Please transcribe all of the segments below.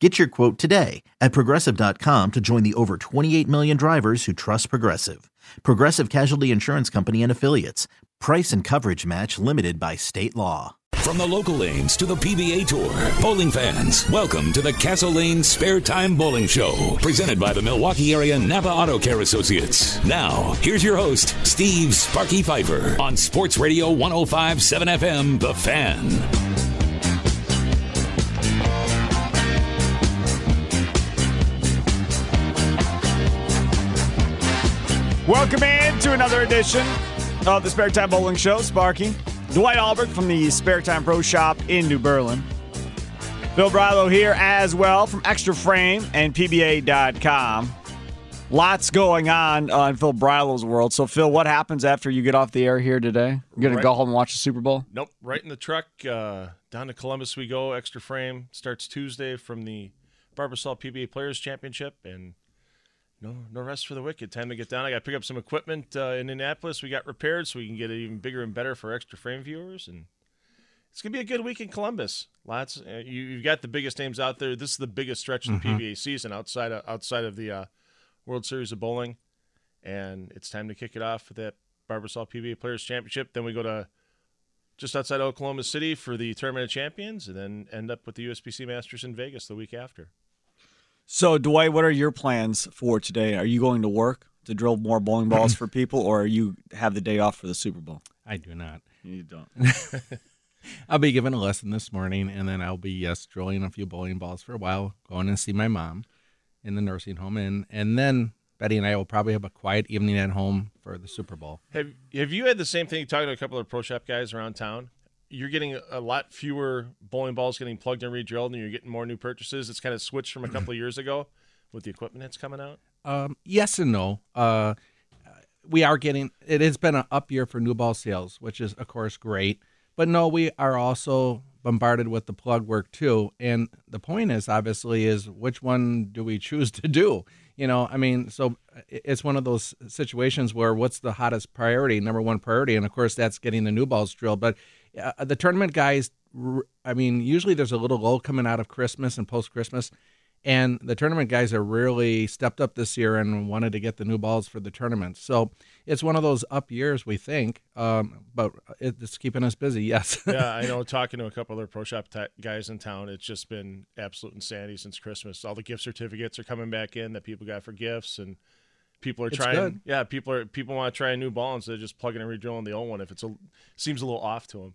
Get your quote today at progressive.com to join the over 28 million drivers who trust Progressive. Progressive Casualty Insurance Company and Affiliates. Price and coverage match limited by state law. From the local lanes to the PBA Tour, bowling fans, welcome to the Castle Lane Spare Time Bowling Show, presented by the Milwaukee Area Napa Auto Care Associates. Now, here's your host, Steve Sparky Pfeiffer, on Sports Radio 1057 FM, The Fan. Welcome in to another edition of the Spare Time Bowling Show. Sparky, Dwight Albrecht from the Spare Time Pro Shop in New Berlin. Phil Brylow here as well from Extra Frame and PBA.com. Lots going on uh, in Phil Brylow's world. So, Phil, what happens after you get off the air here today? You're going Right. to go home and watch the Super Bowl? Nope, right in the truck. Uh, down to Columbus we go. Extra frame starts Tuesday from the Barbasol PBA Players Championship, and no no rest for the wicked. Time to get down. I got to pick up some equipment uh, in Indianapolis. We got repaired so we can get it even bigger and better for extra frame viewers, and it's gonna be a good week in Columbus. Lots. Uh, you, you've got the biggest names out there. This is the biggest stretch of the PBA season outside of, outside of the uh, World Series of Bowling, and it's time to kick it off with that Barbasol PBA Players Championship. Then we go to just outside Oklahoma City for the Tournament of Champions, and then end up with the USBC Masters in Vegas the week after. So, Dwight, what are your plans for today? Are you going to work to drill more bowling balls for people, or are you have the day off for the Super Bowl? I do not. You don't. I'll be given a lesson this morning, and then I'll be yes drilling a few bowling balls for a while, going and see my mom in the nursing home, and and then Betty and I will probably have a quiet evening at home for the Super Bowl. Have Have you had the same thing talking to a couple of pro shop guys around town? You're getting a lot fewer bowling balls getting plugged and re-drilled, and you're getting more new purchases. It's kind of switched from a couple of years ago with the equipment that's coming out. Um, yes and no. Uh, we are getting. It has been an up year for new ball sales, which is of course great. But no, we are also bombarded with the plug work too. And the point is, obviously, is which one do we choose to do? You know, I mean, so it's one of those situations where what's the hottest priority, number one priority, and of course that's getting the new balls drilled. But uh, the tournament guys, I mean, usually there's a little lull coming out of Christmas and post Christmas. And the tournament guys are really stepped up this year and wanted to get the new balls for the tournament. So it's one of those up years, we think, um, but it's keeping us busy. Yes. yeah, I know. Talking to a couple other pro shop ty guys in town, it's just been absolute insanity since Christmas. All the gift certificates are coming back in that people got for gifts, and people are It's trying. good. Yeah, people are people want to try a new ball instead of just plugging and re-drilling the old one if it's a seems a little off to them.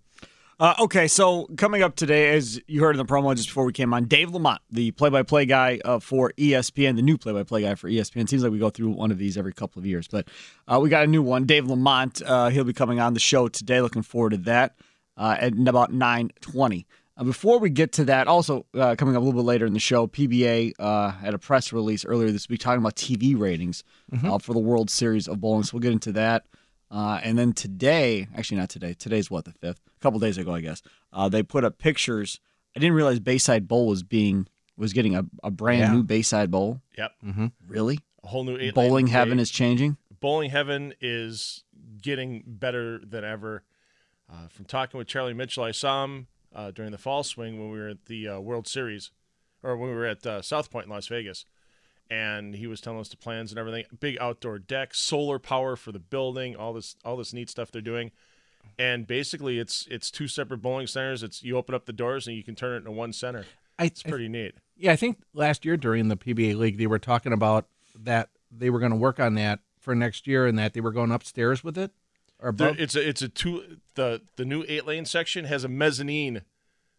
Uh, okay, so coming up today, as you heard in the promo just before we came on, Dave Lamont, the play-by-play guy uh, for ESPN, the new play-by-play guy for ESPN. Seems like we go through one of these every couple of years, but uh, we got a new one, Dave Lamont. Uh, he'll be coming on the show today. Looking forward to that uh, at about nine twenty. Uh, before we get to that, also uh, coming up a little bit later in the show, PBA uh, had a press release earlier this week talking about TV ratings uh, for the World Series of Bowling. So we'll get into that. Uh, and then today, actually not today. Today's what the fifth. A couple days ago, I guess. Uh, they put up pictures. I didn't realize Bayside Bowl was being was getting a, a brand Yeah. new Bayside Bowl. Yep, Mm-hmm. Really, a whole new eight bowling lane heaven grade. is changing. bowling heaven is getting better than ever. uh, from talking with Charlie Mitchell, I saw him uh, during the fall swing when we were at the uh, World Series, or when we were at uh, South Point in Las Vegas, and he was telling us the plans and everything. Big outdoor deck, solar power for the building, all this all this neat stuff they're doing. And basically, it's it's two separate bowling centers. It's you open up the doors and you can turn it into one center. I, It's pretty neat. yeah, I think last year during the PBA league they were talking about that they were going to work on that for next year and that they were going upstairs with it or There, above. it's a it's a two the the new eight lane section has a mezzanine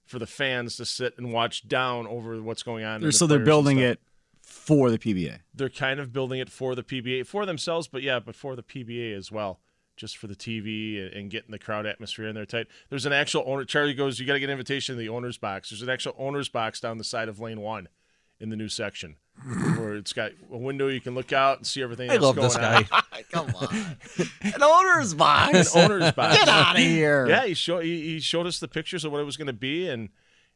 for the fans to sit and watch down over what's going on. the so they're building it for the PBA. They're kind of building it for the PBA for themselves, but yeah, but for the PBA as well, just for the TV and, getting the crowd atmosphere in there tight. There's an actual owner. Charlie goes, you got to get an invitation to the owner's box. There's an actual owner's box down the side of lane one in the new section. Where it's got a window you can look out and see everything. I love going this guy. Come on, an owner's box. An owner's box. Get out of here. Yeah, he showed he, he showed us the pictures of what it was going to be, and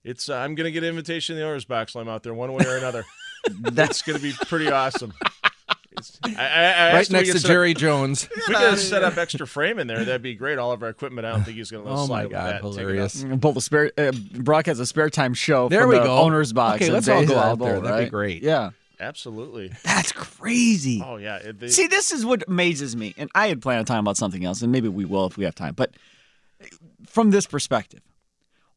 it's uh, I'm going to get an invitation to the owners box while I'm out there, one way or another. That's going to be pretty awesome. I, I, I right asked him we next to set up- Jerry Jones. we could set up extra frame in there. That'd be great. All of our equipment. I don't think he's going to let us Oh my slide with God, that and take it hilarious. up. Both the spare uh, Brock has a spare time show. There from we the go. Owner's box. Okay, let's all go out there. Bowl, That'd be great. Yeah, Absolutely. that's crazy. Oh yeah. It- they- See, this is what amazes me. And I had planned on talking about something else, and maybe we will if we have time. But from this perspective,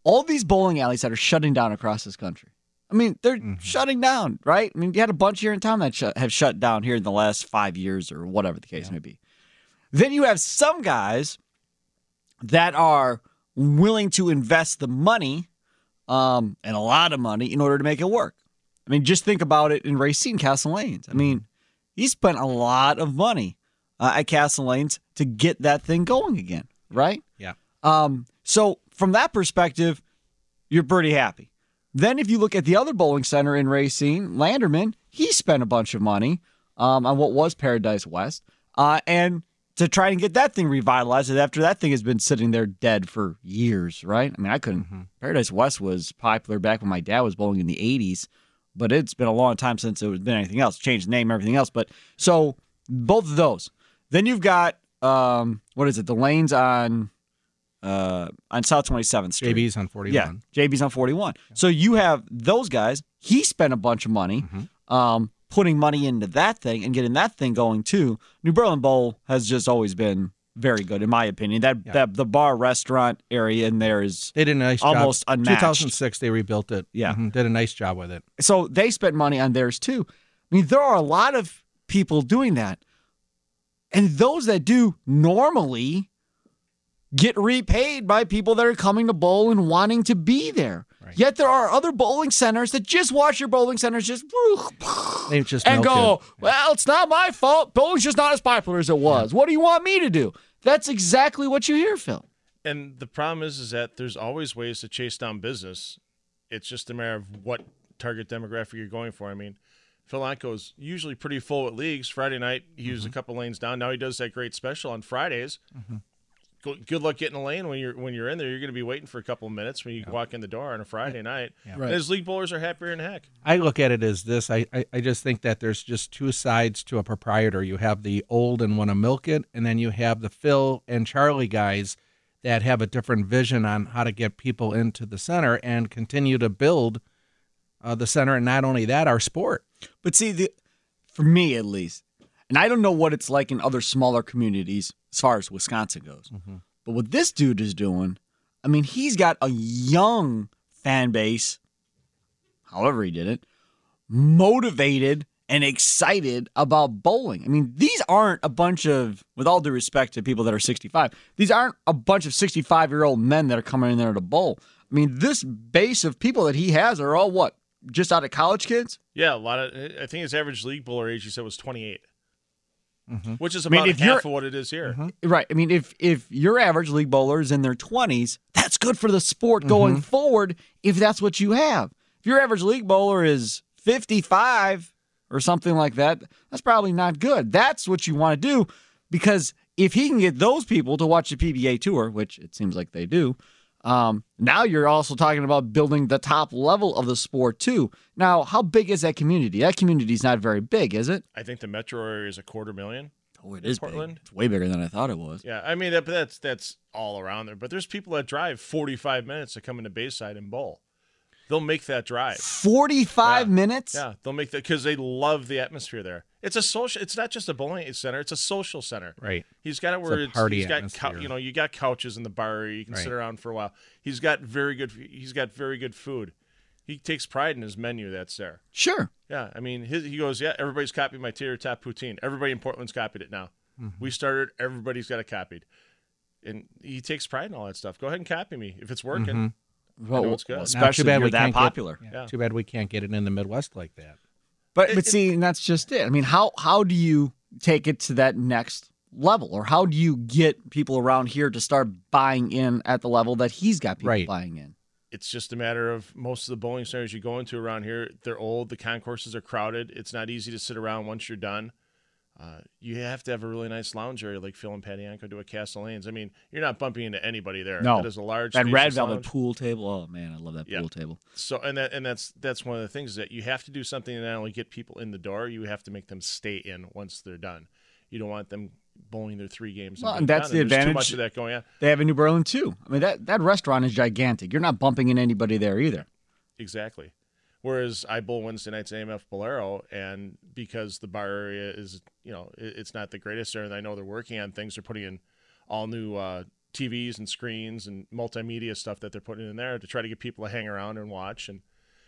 all these bowling alleys that are shutting down across this country. I mean, they're shutting down, right? I mean, you had a bunch here in town that shut, have shut down here in the last five years or whatever the case may be. Then you have some guys that are willing to invest the money um, and a lot of money in order to make it work. I mean, just think about it in Racine Castle Lanes. I mean, he spent a lot of money uh, at Castle Lanes to get that thing going again, right? Yeah. Um, so from that perspective, you're pretty happy. Then if you look at the other bowling center in Racine, Landerman, he spent a bunch of money um, on what was Paradise West, uh, and to try and get that thing revitalized after that thing has been sitting there dead for years, right? I mean, I couldn't. Paradise West was popular back when my dad was bowling in the '80s, but it's been a long time since it was been anything else. Changed the name, everything else. But so both of those. Then you've got um, what is it? The lanes on uh, on South 27th Street. JB's on 41. Yeah, JB's on 41. So you have those guys. He spent a bunch of money Mm-hmm. um, putting money into that thing and getting that thing going too. New Berlin Bowl has just always been very good, in my opinion. That Yeah. that the bar restaurant area in there is They did a nice Almost job. unmatched. 2006, they rebuilt it. Yeah. Mhm, did a nice job with it. so they spent money on theirs too. I mean, there are a lot of people doing that. And those that do normally get repaid by people that are coming to bowl and wanting to be there. Right. Yet there are other bowling centers that just watch your bowling centers just They just and go, it. well, it's not my fault. Bowling's just not as popular as it was. What do you want me to do? That's exactly what you hear, Phil. And the problem is, is that there's always ways to chase down business. It's just a matter of what target demographic you're going for. I mean, Phil Anko's usually pretty full at leagues. Friday night, he was a mm-hmm. couple lanes down. Now he does that great special on Fridays. Go, good luck getting a lane when you're when you're in there. You're going to be waiting for a couple of minutes when you walk in the door on a Friday night. And his league bowlers are happier than heck. I look at it as this. I, I, I just think that there's just two sides to a proprietor. You have the old and want to milk it, and then you have the Phil and Charlie guys that have a different vision on how to get people into the center and continue to build uh, the center. And not only that, our sport. But see, the, for me at least, and I don't know what it's like in other smaller communities as far as Wisconsin goes, mm-hmm. but what this dude is doing, I mean, he's got a young fan base, however he did it, motivated and excited about bowling. I mean, these aren't a bunch of, with all due respect to people that are 65, these aren't a bunch of 65 year old men that are coming in there to bowl. I mean, this base of people that he has are all what? Just out of college kids? Yeah, a lot of. I think his average league bowler age, he said, was 28, Mm-hmm. which is mean, about if half you're- of what it is here. Mm-hmm. Right. I mean, if if your average league bowler is in their twenties, that's good for the sport mm-hmm. going forward. If that's what you have, if your average league bowler is fifty five or something like that, that's probably not good. That's what you want to do because if he can get those people to watch the PBA tour, which it seems like they do, um, now you're also talking about building the top level of the sport too. Now, how big is that community? That community is not very big, is it? I think the metro area is a quarter million. Oh, it is Portland? big. It's way bigger than I thought it was. Yeah, I mean that, but that's that's all around there. But there's people that drive 45 minutes to come into Bayside and bowl. They'll make that drive. 45 Yeah. minutes? Yeah, they'll make that because they love the atmosphere there. It's a social. It's not just a bowling center. It's a social center. Right. He's got it It's where a it's, party he's got atmosphere. cou- you know you got couches in the bar. You can sit around for a while. He's got very good. He's got very good food. He takes pride in his menu that's there. Sure. Yeah, I mean, his, he goes, yeah, everybody's copied my tater tot poutine. Everybody in Portland's copied it now. Mm-hmm. We started, everybody's got it copied, and he takes pride in all that stuff. Go ahead and copy me if it's working. Well, it's good. Not too especially bad if you're we that can't get- popular. Yeah. Yeah. Too bad we can't get it in the Midwest like that. But It- but it- see, and that's just it. I mean, how how do you take it to that next level, or how do you get people around here to start buying in at the level that he's got people Right. buying in? It's just a matter of most of the bowling centers you go into around here, they're old. The concourses are crowded. It's not easy to sit around once you're done. Uh, you have to have a really nice lounge area like Phil and Patty Anko do at Castle Lanes. I mean, you're not bumping into anybody there. No. that is a large That red velvet lounge. pool table. Oh man, I love that Yeah. pool table. So and that and that's that's one of the things that you have to do something to not only get people in the door, you have to make them stay in once they're done. You don't want them bowling their three games. Well, and that's done, the Too advantage- much of that going on. They have a New Berlin too. I mean that that restaurant is gigantic. You're not bumping in anybody there either. Exactly. Whereas I bowl Wednesday nights at AMF Bolero, and because the bar area is, you know, it- it's not the greatest there, and I know they're working on things. They're putting in all new uh, TVs and screens and multimedia stuff that they're putting in there to try to get people to hang around and watch. And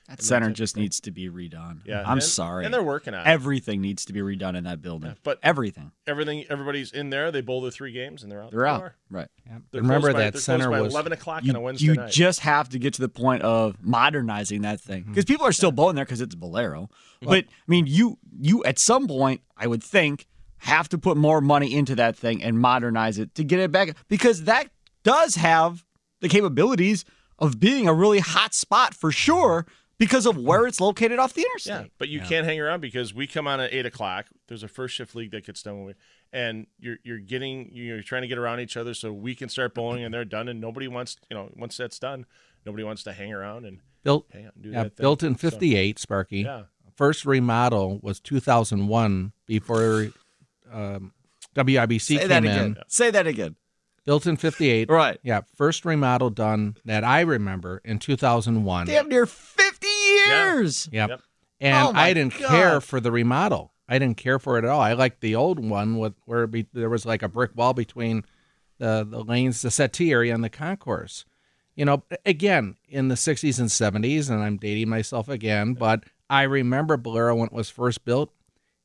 That center just needs to be redone. yeah, I'm and- sorry. and they're working on it. Everything needs to be redone in that building. Yeah, but- everything. Everything, everybody's in there. They bowl their three games, and they're out. They're the out. door. Right. Yeah. They're Remember by- that center by was eleven o'clock on a Wednesday you night. just have to get to the point of modernizing that thing mm-hmm. because people are still bowling there because it's Bolero. Mm-hmm. But I mean, you you at some point, I would think, have to put more money into that thing and modernize it to get it back because that does have the capabilities of being a really hot spot for sure because of where it's located off the interstate. Yeah, but you can't hang around because we come on at eight o'clock. There's a first shift league that gets done when we, and you're you're getting you're trying to get around each other so we can start bowling and they're done and nobody wants you know once that's done nobody wants to hang around and built hang out and do yeah, that. thing. built in So, 58 Sparky. yeah, First remodel was 2001 before um, WIBC Say came that in. again. Say that again. Built in 58. Right. Yeah, first remodel done that I remember in 2001. Damn near 50 years. Yep. Yep. And Oh I didn't God. care for the remodel. I didn't care for it at all. I liked the old one with where be, there was like a brick wall between the the lanes, the settee area, and the concourse. You know, again in the 60s and 70s, and I'm dating myself again, but I remember Bolero when it was first built.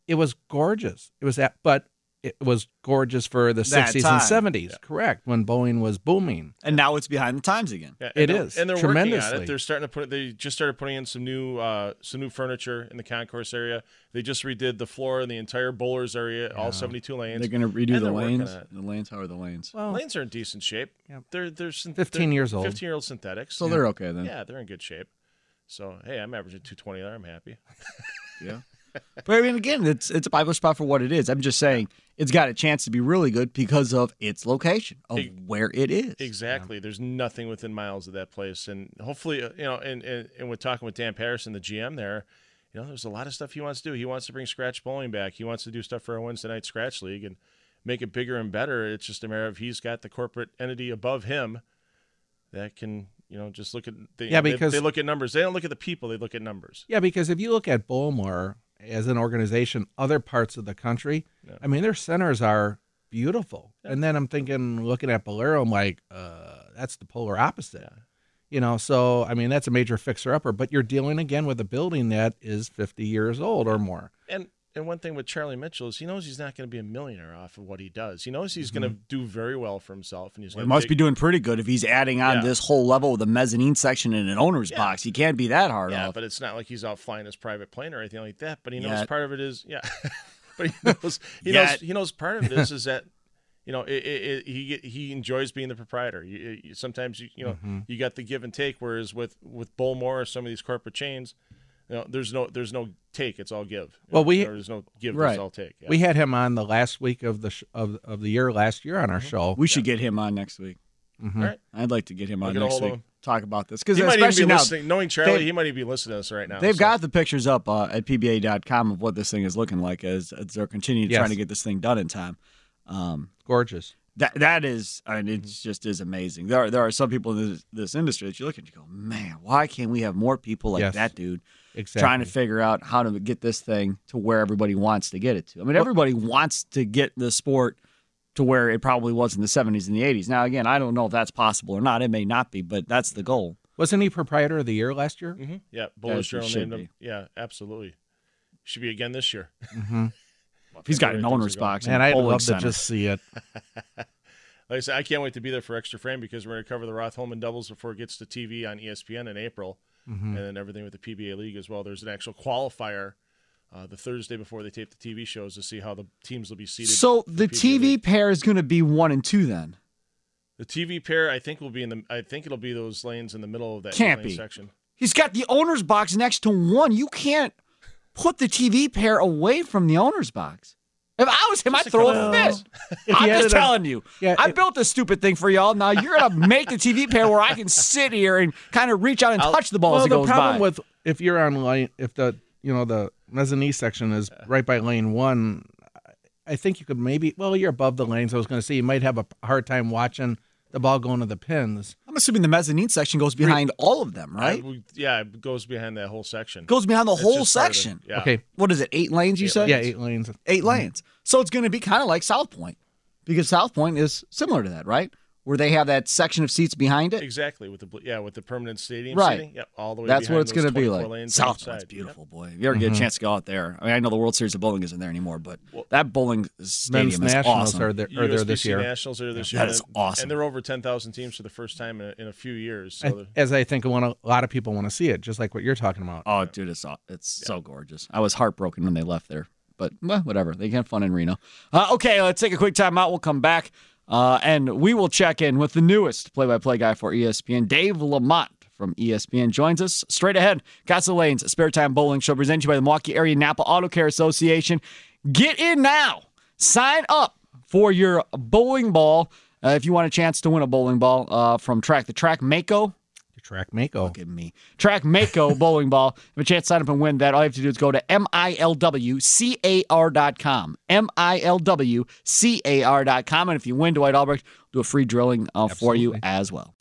It was gorgeous. It was that, but it was gorgeous for the That 60s time. and 70s. Correct when Boeing was booming. And now it's behind the times again. yeah It and they're- is, working on it. They're starting to put they just started putting in some new uh, some new furniture in the concourse area. They just redid the floor in the entire bowlers area, all 72 lanes. They're going to redo And the lanes. The lanes, how are the lanes? Well, lanes are in decent shape. Yep. They're they're syn- 15 they're years old. 15 year old synthetics. So they're okay then. Yeah, they're in good shape. So hey, I'm averaging 220 there. I'm happy. Yeah. but I mean, again, it's it's a Bible spot for what it is. I'm just saying it's got a chance to be really good because of its location of where it is. Exactly. There's nothing within miles of that place, and hopefully, uh, you know, and and, and we're talking with Dan Patterson, the GM there. You know, there's a lot of stuff he wants to do. He wants to bring scratch bowling back. He wants to do stuff for our Wednesday night scratch league and make it bigger and better. It's just a matter of he's got the corporate entity above him that can, you know, just look at. They, Yeah, they- because- they, look at numbers. They don't look at the people. They look at numbers. Yeah, because if you look at Bowlmor as an organization, other parts of the country, Yeah. I mean, their centers are beautiful. And then I'm thinking, looking at Bolero, I'm like, uh, that's the polar opposite. You know, so I mean, that's a major fixer upper, but you're dealing again with a building that is 50 years old or more. And and one thing with Charlie Mitchell is he knows he's not going to be a millionaire off of what he does. He knows he's going to do very well for himself, and he's Well, he must be doing pretty good if he's adding on Yeah. this whole level with a mezzanine section and an owner's Yeah. box. He can't be that hard Yeah, off. but it's not like he's out flying his private plane or anything like that. But he knows part of it is yeah. but he knows he knows he knows part of it is is that you know it, it, it, he he enjoys being the proprietor. You, you, sometimes you you know Mm-hmm. you got the give and take. Whereas with with Bowlmor or some of these corporate chains, you know, there's no there's no take. It's all give. Well, we- there's no give. Right. There's all take. Yeah. We had him on the last week of the sh- of, of the year last year on our show. we should get him on next week. all right. I'd like to get him I'll on get a next hold of week. him. talk about this because He might even especially be now listening. Knowing Charlie, they- he might even be listening to us right now. they've so. got the pictures up uh, at pba.com of what this thing is looking like as, as they're continuing Yes. trying to get this thing done in time. Um, Gorgeous. that that is, I mean, it just is amazing. There are there are some people in this, this industry that you look at and you go, man, why can't we have more people like Yes. that dude Exactly. trying to figure out how to get this thing to where everybody wants to get it to? I mean, everybody wants to get the sport to where it probably was in the 70s and the 80s. Now, again, I don't know if that's possible or not. It may not be, but that's the goal. Wasn't he proprietor of the year last year? Mhm. Yeah, As Bowler's he Journal named him. Yeah, absolutely. Should be again this year. Mm-hmm. If he's got an owner's box, Man, and a I'd love center. to just see it. Like I said, I can't wait to be there for Extra Frame because we're going to cover the Roth Holman doubles before it gets to TV on ESPN in April, Mm-hmm. and then everything with the PBA League as well. There's an actual qualifier uh, the Thursday before they tape the TV shows to see how the teams will be seated. So the TV League. pair is going to be one and two then. the TV pair, I think will be in the. I think it'll be those lanes in the middle of that Can't be. section. He's got the owner's box next to one. You can't put the TV pair away from the owner's box. If I was him, I'd throw a fist. I'm just added a- telling you. Yeah, I if- built this stupid thing for y'all. Now you're gonna make the TV pair where I can sit here and kind of reach out and I'll- touch the ball well, as it the goes problem by. with if you're on lane, if the you know the mezzanine section is right by lane one, I think you could maybe. Well, you're above the lanes. I was going to say you might have a hard time watching the ball going to the pins. I'm assuming the mezzanine section goes behind all of them, right? would- yeah, it goes behind that whole section. goes behind the It's whole just part of section. yeah. Okay, What is it? Eight lanes? You Eight said? yeah, eight lanes. 8 lanes. So it's going to be kind of like South Point because South Point is similar to that, right? Where they have that section of seats behind it. Exactly with the yeah with the permanent stadium Right. seating. Yep, all the way. That's what it's going to be like. lanes on South each Point's side. beautiful, boy. If you ever get Mm-hmm. a chance to go out there, I mean, I know the World Series of Bowling isn't there anymore, but that bowling stadium Men's is nationals awesome. are there, are there this year. Nationals are this Yeah, year. that is and- awesome. And they're over 10,000 teams for the first time in a, in a few years. So I- as I think a lot a lot of people want to see it, just like what you're talking about. Oh, dude, it's aw- it's so gorgeous. I was heartbroken when they left there, but well, whatever. They can have fun in Reno. Uh, okay, let's take a quick time out. We'll come back, uh, and we will check in with the newest play-by-play guy for ESPN, Dave Lamont from ESPN, joins us straight ahead. Castle Lane's Spare Time Bowling Show, presented you by the Milwaukee Area Napa Auto Care Association. Get in now. Sign up for your bowling ball. Uh, if you want a chance to win a bowling ball uh, from Track the Track Mako, Track Mako. Give me track Mako bowling ball. Have a chance to sign up and win that. All you have to do is go to milwcar.com. milwcar.com. And if you win, Dwight Albrecht will do a free drilling uh, for you as well.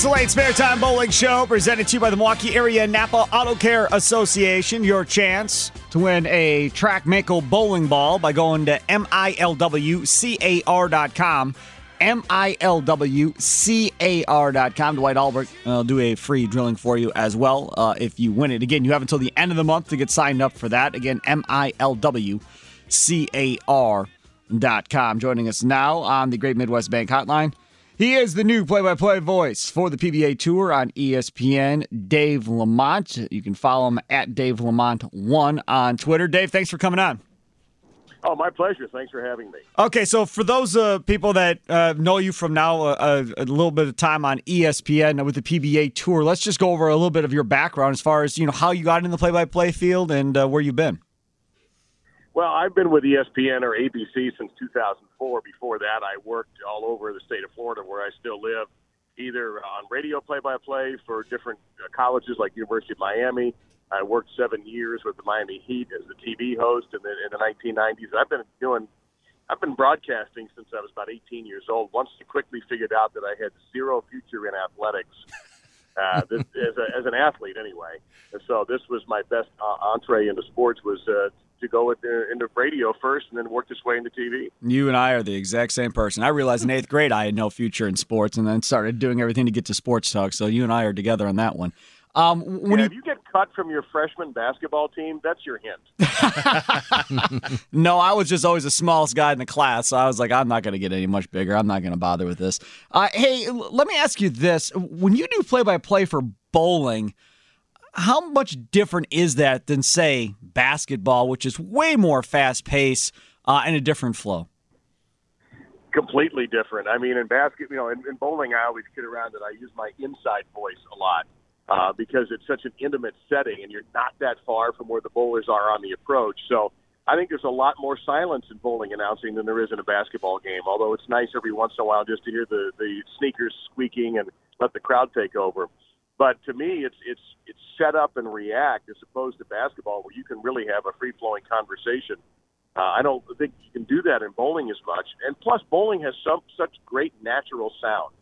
Castle Lane Spare Time Bowling Show presented to you by the Milwaukee Area Napa Auto Care Association. Your chance to win a Track Mako bowling ball by going to milwcar.com. milwcar.com. Dwight Albrecht will do a free drilling for you as well uh, if you win it. Again, you have until the end of the month to get signed up for that. Again, milwcar.com. Joining us now on the Great Midwest Bank Hotline. He is the new play by play voice for the PBA Tour on ESPN, Dave Lamont. You can follow him at Dave Lamont1 on Twitter. Dave, thanks for coming on. Oh, my pleasure. Thanks for having me. Okay, so for those uh, people that uh, know you from now uh, a, a little bit of time on ESPN with the PBA Tour, let's just go over a little bit of your background as far as you know how you got in the play by play field and uh, where you've been. Well, I've been with ESPN or ABC since 2004. Before that, I worked all over the state of Florida, where I still live, either on radio play-by-play for different uh, colleges like University of Miami. I worked seven years with the Miami Heat as the TV host in the, in the 1990s. I've been doing, I've been broadcasting since I was about 18 years old. Once I quickly figured out that I had zero future in athletics. Uh, this, as, a, as an athlete, anyway, and so this was my best uh, entree into sports was uh, to go with, uh, into radio first, and then work this way into TV. You and I are the exact same person. I realized in eighth grade I had no future in sports, and then started doing everything to get to sports talk. So you and I are together on that one. Um, when Yeah, you, if you get cut from your freshman basketball team, that's your hint. no, I was just always the smallest guy in the class, so I was like, I'm not going to get any much bigger. I'm not going to bother with this. Uh, hey, let me ask you this: When you do play-by-play for bowling, how much different is that than say basketball, which is way more fast-paced uh, and a different flow? completely different. I mean, in basket, you know, in, in bowling, I always kid around that I use my inside voice a lot uh, because it's such an intimate setting, and you're not that far from where the bowlers are on the approach. So I think there's a lot more silence in bowling announcing than there is in a basketball game. Although it's nice every once in a while just to hear the the sneakers squeaking and let the crowd take over. But to me, it's it's it's set up and react as opposed to basketball, where you can really have a free flowing conversation. Uh, I don't think you can do that in bowling as much. And plus, bowling has some such great natural sound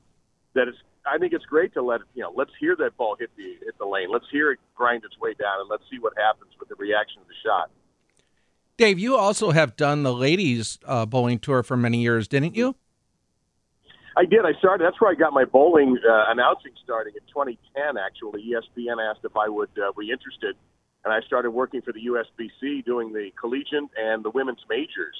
that it's. I think it's great to let you know. Let's hear that ball hit the hit the lane. Let's hear it grind its way down, and let's see what happens with the reaction of the shot. Dave, you also have done the ladies uh, bowling tour for many years, didn't you? I did. I started. That's where I got my bowling uh, announcing starting in 2010. Actually, ESPN asked if I would uh, be interested, and I started working for the USBC doing the collegiate and the women's majors.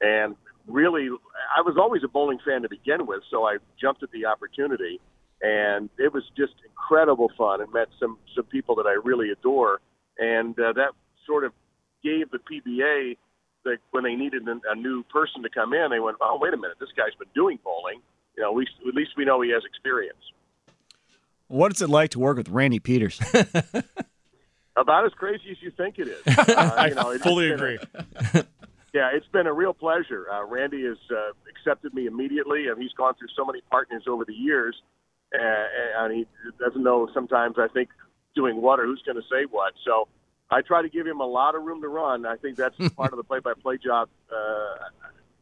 And really, I was always a bowling fan to begin with, so I jumped at the opportunity, and it was just incredible fun, and met some some people that I really adore, and uh, that sort of gave the PBA. That when they needed a new person to come in, they went, "Oh, wait a minute, this guy's been doing bowling. You know, at least at least we know he has experience." What's it like to work with Randy Pedersen? About as crazy as you think it is. Uh, you know, I fully been a- agree. Yeah, it's been a real pleasure. Uh, Randy has uh, accepted me immediately, and he's gone through so many partners over the years, uh, and he doesn't know sometimes. I think doing what or who's going to say what. So I try to give him a lot of room to run. I think that's part of the play-by-play job uh,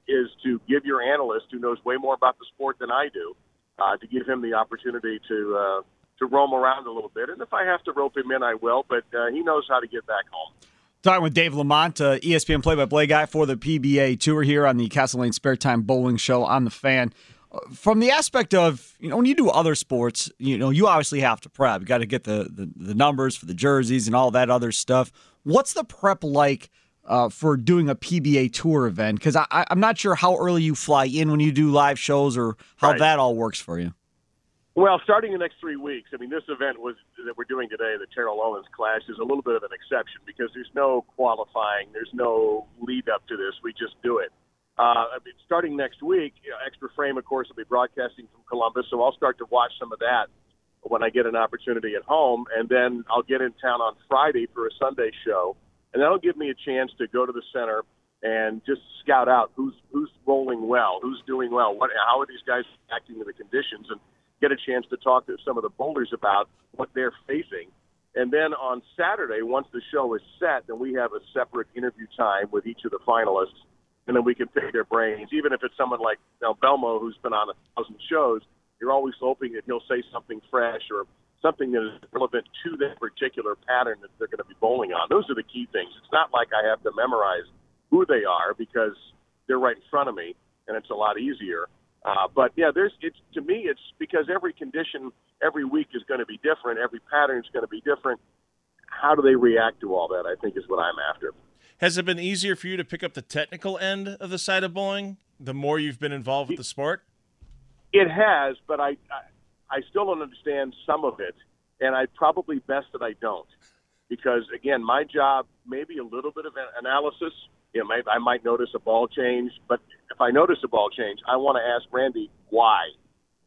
is to give your analyst, who knows way more about the sport than I do, uh, to give him the opportunity to uh, to roam around a little bit. And if I have to rope him in, I will. But uh, he knows how to get back home. Talking with Dave Lamont, uh, ESPN play-by-play guy for the PBA Tour here on the Castle Lane Spare Time Bowling Show on the Fan. Uh, From the aspect of you know when you do other sports, you know you obviously have to prep. You got to get the, the the numbers for the jerseys and all that other stuff. What's the prep like uh, for doing a PBA Tour event? Because I, I- I'm not sure how early you fly in when you do live shows or how Right. that all works for you. Well, starting the next three weeks, I mean, this event was that we're doing today, the Terrell Owens Clash, is a little bit of an exception because there's no qualifying, there's no lead up to this. We just do it. Uh, I mean, starting next week, you know, Extra Frame, of course, will be broadcasting from Columbus, so I'll start to watch some of that when I get an opportunity at home, and then I'll get in town on Friday for a Sunday show, and that'll give me a chance to go to the center and just scout out who's who's rolling well, who's doing well, what how are these guys acting to the conditions, and get a chance to talk to some of the bowlers about what they're facing. And then on Saturday, once the show is set, then we have a separate interview time with each of the finalists, and then we can pick their brains. Even if it's someone like you know, Belmo, who's been on a thousand shows, you're always hoping that he'll say something fresh or something that is relevant to that particular pattern that they're going to be bowling on. Those are the key things. It's not like I have to memorize who they are because they're right in front of me, and it's a lot easier. Uh, but yeah, there's it's to me it's because every condition every week is going to be different. Every pattern is going to be different. How do they react to all that? I think is what I'm after. Has it been easier for you to pick up the technical end of the side of bowling the more you've been involved with the sport? It has, but I, I I still don't understand some of it, and I probably best that I don't, because again, my job maybe a little bit of an analysis. You know, I might notice a ball change, but if I notice a ball change, I want to ask Randy why.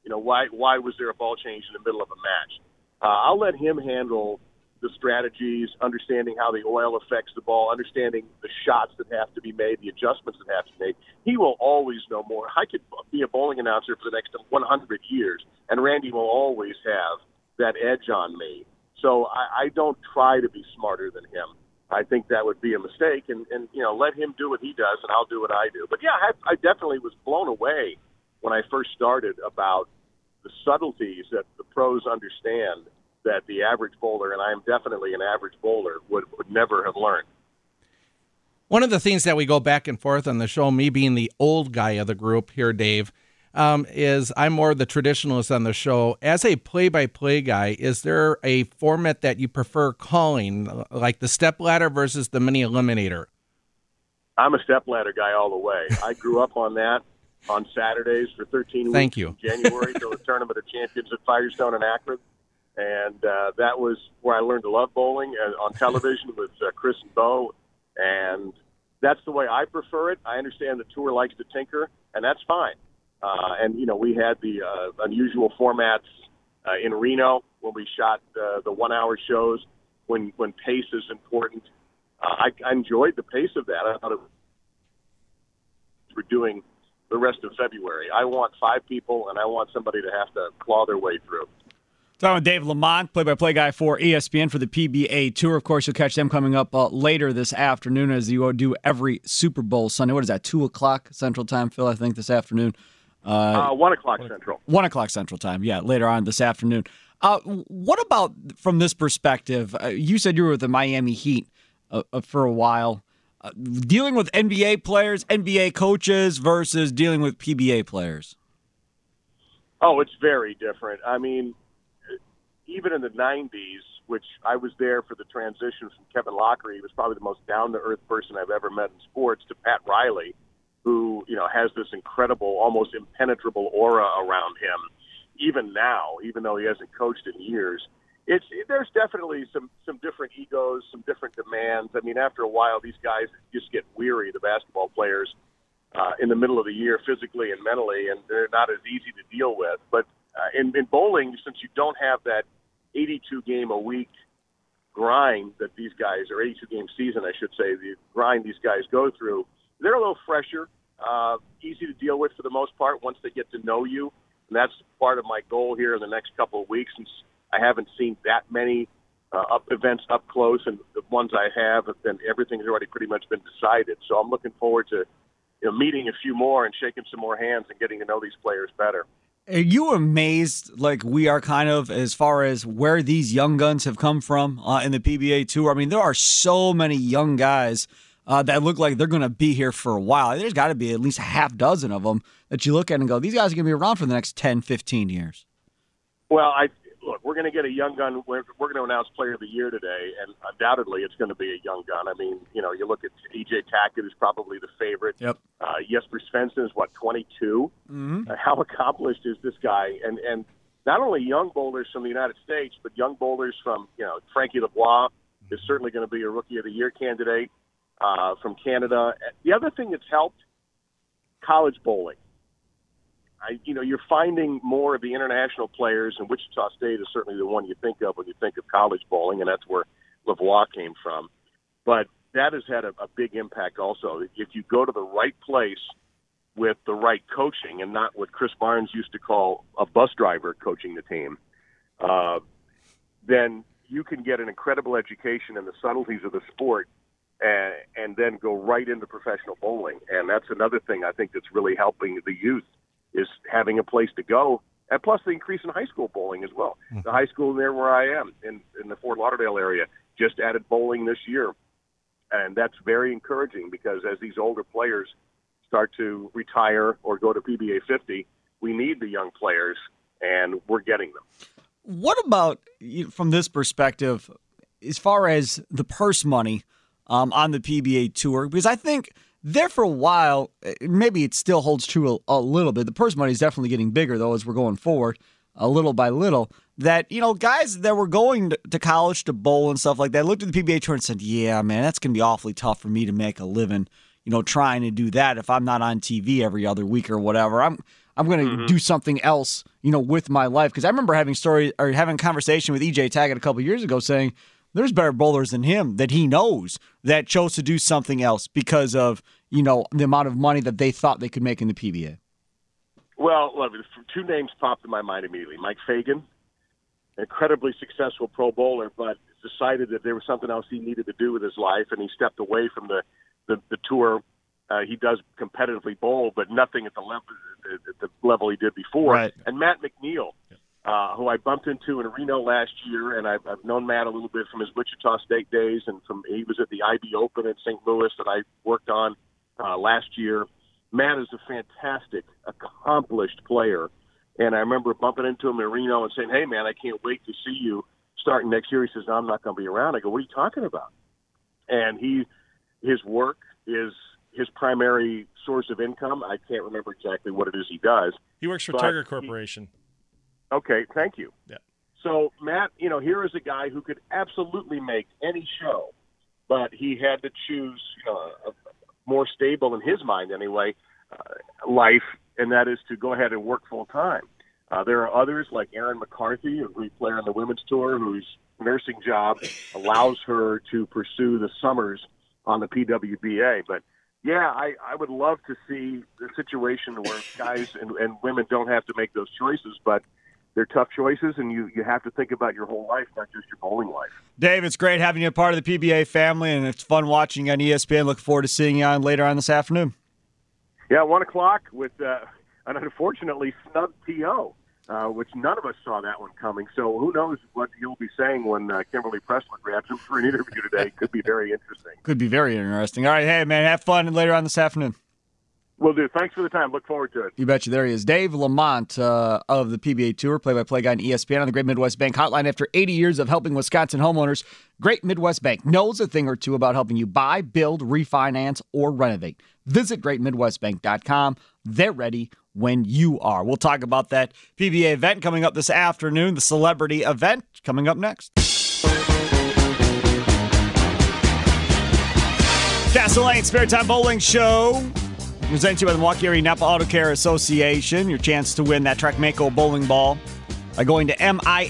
You know, why why was there a ball change in the middle of a match? Uh, I'll let him handle the strategies, understanding how the oil affects the ball, understanding the shots that have to be made, the adjustments that have to be made. He will always know more. I could be a bowling announcer for the next 100 years, and Randy will always have that edge on me. So I, I don't try to be smarter than him. I think that would be a mistake, and, and you know, let him do what he does, and I'll do what I do. But yeah, I, I definitely was blown away when I first started about the subtleties that the pros understand that the average bowler, and I am definitely an average bowler, would, would never have learned. One of the things that we go back and forth on the show, me being the old guy of the group here, Dave, um, is I'm more the traditionalist on the show. As a play-by-play guy, is there a format that you prefer calling, like the step ladder versus the mini eliminator? I'm a step ladder guy all the way. I grew up on that on Saturdays for 13 weeks. Thank weeks you. in January till the Tournament of Champions at Firestone and Akron. And uh, that was where I learned to love bowling uh, on television with uh, Chris and Bo. And that's the way I prefer it. I understand the tour likes to tinker, and that's fine. Uh, and, you know, we had the uh, unusual formats uh, in Reno when we shot uh, the one hour shows when, when pace is important. Uh, I, I enjoyed the pace of that. I thought it we're doing the rest of February. I want five people, and I want somebody to have to claw their way through. Talking with Dave Lamont, play-by-play guy for ESPN for the PBA Tour. Of course, you'll catch them coming up uh, later this afternoon as you do every Super Bowl Sunday. What is that? Two o'clock Central Time, Phil? I think this afternoon. Uh, one o'clock Central. One o'clock Central Time. Yeah, later on this afternoon. Uh, what about from this perspective? Uh, you said you were with the Miami Heat uh, uh, for a while. Uh, dealing with NBA players, NBA coaches versus dealing with PBA players. Oh, it's very different. I mean, even in the '90s, which I was there for the transition from Kevin Loughery, he was probably the most down-to-earth person I've ever met in sports, to Pat Riley, who you know has this incredible, almost impenetrable aura around him. Even now, even though he hasn't coached in years, it's there's definitely some some different egos, some different demands. I mean, after a while, these guys just get weary. The basketball players uh, in the middle of the year, physically and mentally, and they're not as easy to deal with. But uh, in, in bowling, since you don't have that 82 game a week grind that these guys, or 82 game season, I should say, the grind these guys go through, they're a little fresher, uh, easy to deal with for the most part once they get to know you. And that's part of my goal here in the next couple of weeks, since I haven't seen that many uh, up events up close, and the ones I have, have been everything's already pretty much been decided. So I'm looking forward to you know, meeting a few more and shaking some more hands and getting to know these players better. Are you amazed, like we are, kind of, as far as where these young guns have come from uh, in the PBA tour? I mean, there are so many young guys uh, that look like they're going to be here for a while. There's got to be at least a half dozen of them that you look at and go, these guys are going to be around for the next 10, 15 years. Well, I look. We're going to get a young gun. We're, we're going to announce Player of the Year today, and undoubtedly, it's going to be a young gun. I mean, you know, you look at EJ Tackett, who's probably the favorite. Yep. Uh, Jesper Svensson is what 22. Mm-hmm. Uh, how accomplished is this guy? And and not only young bowlers from the United States, but young bowlers from you know François Lavoie is certainly going to be a Rookie of the Year candidate uh, from Canada. The other thing that's helped college bowling. I, you know, you're finding more of the international players, and Wichita State is certainly the one you think of when you think of college bowling, and that's where Lavoie came from. But that has had a, a big impact also. If you go to the right place with the right coaching, and not what Chris Barnes used to call a bus driver coaching the team, uh, then you can get an incredible education in the subtleties of the sport and, and then go right into professional bowling. And that's another thing I think that's really helping the youth is having a place to go, and plus the increase in high school bowling as well. Mm-hmm. The high school near where I am in in the Fort Lauderdale area just added bowling this year, and that's very encouraging because as these older players start to retire or go to PBA 50, we need the young players, and we're getting them. What about from this perspective, as far as the purse money um, on the PBA tour? Because I think there for a while, eh, maybe it still holds true a, a little bit. The purse money is definitely getting bigger though as we're going forward, a little by little. That you know, guys that were going to, to college to bowl and stuff like that looked at the PBA tour and said, "Yeah, man, that's gonna be awfully tough for me to make a living." You know, trying to do that if I'm not on TV every other week or whatever. I'm I'm going to do something else, you know, with my life. Because I remember having story or having a conversation with EJ Tackett a couple years ago, saying there's better bowlers than him that he knows that chose to do something else because of you know the amount of money that they thought they could make in the PBA. Well, two names popped in my mind immediately. Mike Fagan, incredibly successful pro bowler, but decided that there was something else he needed to do with his life, and he stepped away from the the, the tour. Uh, he does competitively bowl, but nothing at the level at the level he did before. Right. And Matt McNiel, uh, who I bumped into in Reno last year, and I've, I've known Matt a little bit from his Wichita State days, and from he was at the IB Open in St. Louis that I worked on uh, last year. Matt is a fantastic, accomplished player. And I remember bumping into him in Reno and saying, "Hey, man, I can't wait to see you starting next year." He says, "I'm not going to be around." I go, "What are you talking about?" And he, his work is his primary source of income. I can't remember exactly what it is he does. He works for Tiger he- Corporation. Okay, thank you. Yeah. So Matt, you know, here is a guy who could absolutely make any show, but he had to choose, you know, a, a more stable in his mind anyway, uh, life, and that is to go ahead and work full time. Uh, there are others like Erin McCarthy, a great player on the women's tour, whose nursing job allows her to pursue the summers on the PWBA. But yeah, I, I would love to see the situation where guys and, and women don't have to make those choices, but they're tough choices, and you, you have to think about your whole life, not just your bowling life. Dave, it's great having you a part of the PBA family, and it's fun watching you on ESPN. Look forward to seeing you on later on this afternoon. Yeah, one o'clock with uh, an unfortunately snub TO, uh, which none of us saw that one coming. So who knows what you'll be saying when uh, Kimberly Pressler grabs him for an interview today? Could be very interesting. Could be very interesting. All right, hey man, have fun later on this afternoon. Will do. Thanks for the time. Look forward to it. You betcha. There he is, Dave Lamont uh, of the PBA Tour, play-by-play guy on ESPN on the Great Midwest Bank Hotline. After 80 years of helping Wisconsin homeowners, Great Midwest Bank knows a thing or two about helping you buy, build, refinance, or renovate. Visit GreatMidwestBank.com. They're ready when you are. We'll talk about that PBA event coming up this afternoon, the celebrity event coming up next. Castle Lane Spare Time Bowling Show. Presented to you by the Milwaukee Area Napa Auto Care Association. Your chance to win that Track Mako bowling ball by going to MILWCAR.com.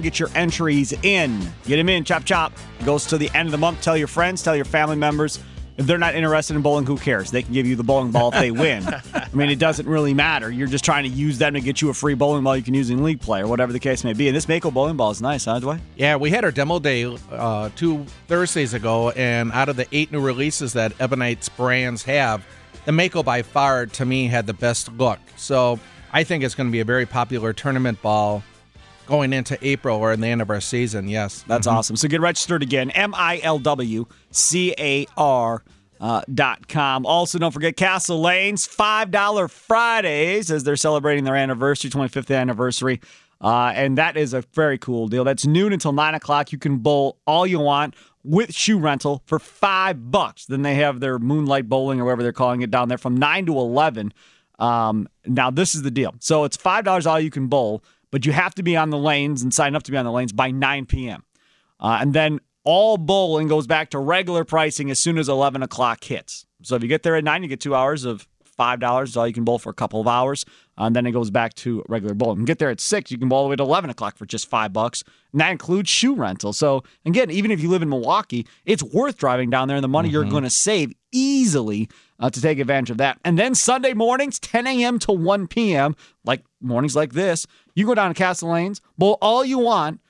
Get your entries in. Get them in. Chop, chop. Goes to the end of the month. Tell your friends, tell your family members. If they're not interested in bowling, who cares? They can give you the bowling ball if they win. I mean, it doesn't really matter. You're just trying to use them to get you a free bowling ball you can use in league play or whatever the case may be. And this Mako bowling ball is nice, huh, Dwight? Yeah, we had our demo day uh, two Thursdays ago, and out of the eight new releases that Ebonites brands have, the Mako by far, to me, had the best look. So I think it's going to be a very popular tournament ball going into April or in the end of our season. Yes, That's awesome. So get registered again. M I L W C A R. Uh, dot com. Also, don't forget Castle Lanes $5 Fridays as they're celebrating their anniversary, 25th anniversary. Uh, and that is a very cool deal. That's noon until 9 o'clock. You can bowl all you want with shoe rental for five bucks. Then they have their moonlight bowling or whatever they're calling it down there from 9 to 11. Um, now, this is the deal. So it's $5 all you can bowl, but you have to be on the lanes and sign up to be on the lanes by 9 p.m. Uh, and then all bowling goes back to regular pricing as soon as 11 o'clock hits. So if you get there at 9, you get two hours of $5 is all you can bowl for a couple of hours. Uh, and then it goes back to regular bowling. You get there at 6, you can bowl all the way to 11 o'clock for just 5 bucks. And that includes shoe rental. So again, even if you live in Milwaukee, it's worth driving down there and the money you're going to save easily uh, to take advantage of that. And then Sunday mornings, 10 a.m. to 1 p.m., like mornings like this, you go down to Castle Lanes, bowl all you want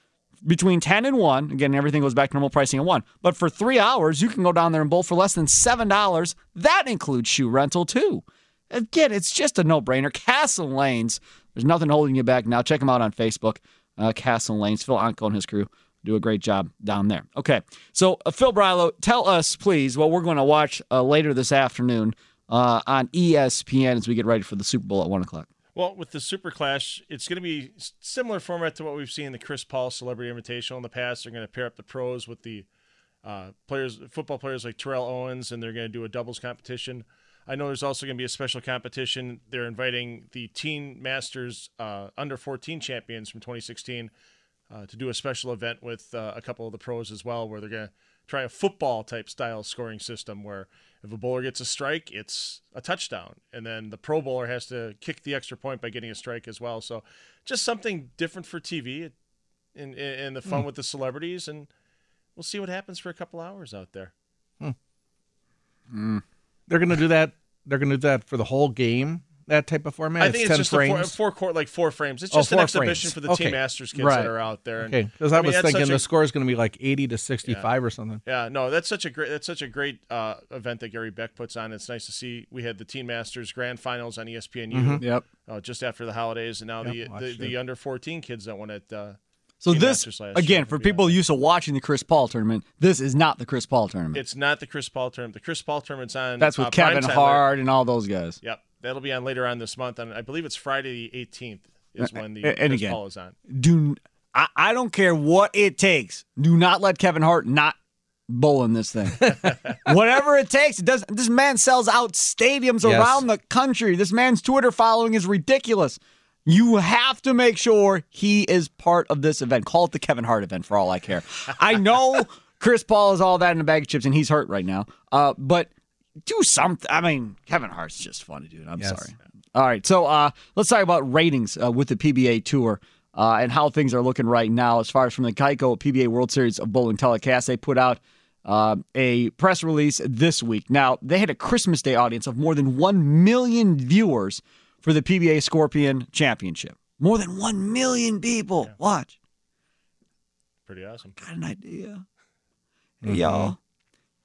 between 10 and 1. Again, everything goes back to normal pricing at 1. But for three hours, you can go down there and bowl for less than $7. That includes shoe rental, too. Again, it's just a no brainer. Castle Lanes, there's nothing holding you back now. Check them out on Facebook. Uh, Castle Lanes. Phil Anko and his crew do a great job down there. Okay, so uh, Phil Brilo, tell us, please, what we're going to watch uh, later this afternoon uh, on ESPN as we get ready for the Super Bowl at 1 o'clock. Well, with the Super Clash, it's going to be similar format to what we've seen in the Chris Paul Celebrity Invitational in the past. They're going to pair up the pros with the uh, players, football players like Terrell Owens, and they're going to do a doubles competition. I know there's also going to be a special competition. They're inviting the Teen Masters uh, under 14 champions from 2016 uh, to do a special event with uh, a couple of the pros as well, where they're going to try a football type style scoring system where if a bowler gets a strike, it's a touchdown, and then the pro bowler has to kick the extra point by getting a strike as well. So, just something different for TV, and and the fun with the celebrities, and we'll see what happens for a couple hours out there. they're going to do that. They're going to do that for the whole game. That type of format. I think it's 10 just frames. a four, four court, like four frames. It's Oh, just an exhibition frames. for the Okay. Teen Masters kids Right. that are out there. And, Okay, because I, mean, was thinking the a- score is going to be like eighty to sixty-five or something. Yeah, no, that's such a great that's such a great uh, event that Gary Beck puts on. It's nice to see. We had the Teen Masters Grand Finals on ESPNU Mm-hmm. Yep. uh, just after the holidays, and now Yep, the, the the under fourteen kids that won it uh, So Team this Masters last again year, for to be people honest. used to watching the Chris Paul tournament. This is not the Chris Paul tournament. It's not the Chris Paul tournament. The Chris Paul tournament's on. That's with uh, Kevin primetime Hart and all those guys. Yep, that'll be on later on this month. And I believe it's Friday the 18th is when the and Chris again- Paul is on. Do I, I don't care what it takes. Do not let Kevin Hart not bowl in this thing. Whatever it takes. It does. This man sells out stadiums Yes. around the country. This man's Twitter following is ridiculous. You have to make sure he is part of this event. Call it the Kevin Hart event for all I care. I know Chris Paul is all that in a bag of chips and he's hurt right now. Uh, but do something. I mean, Kevin Hart's just funny, dude. I'm Yes. sorry. All right, so uh, let's talk about ratings uh, with the PBA Tour uh, and how things are looking right now. As far as from the Geico PBA World Series of Bowling telecast, they put out uh, a press release this week. Now they had a Christmas Day audience of more than one million viewers for the PBA Scorpion Championship. More than one million people. Watch. Pretty awesome. Got an idea? Hey, y'all.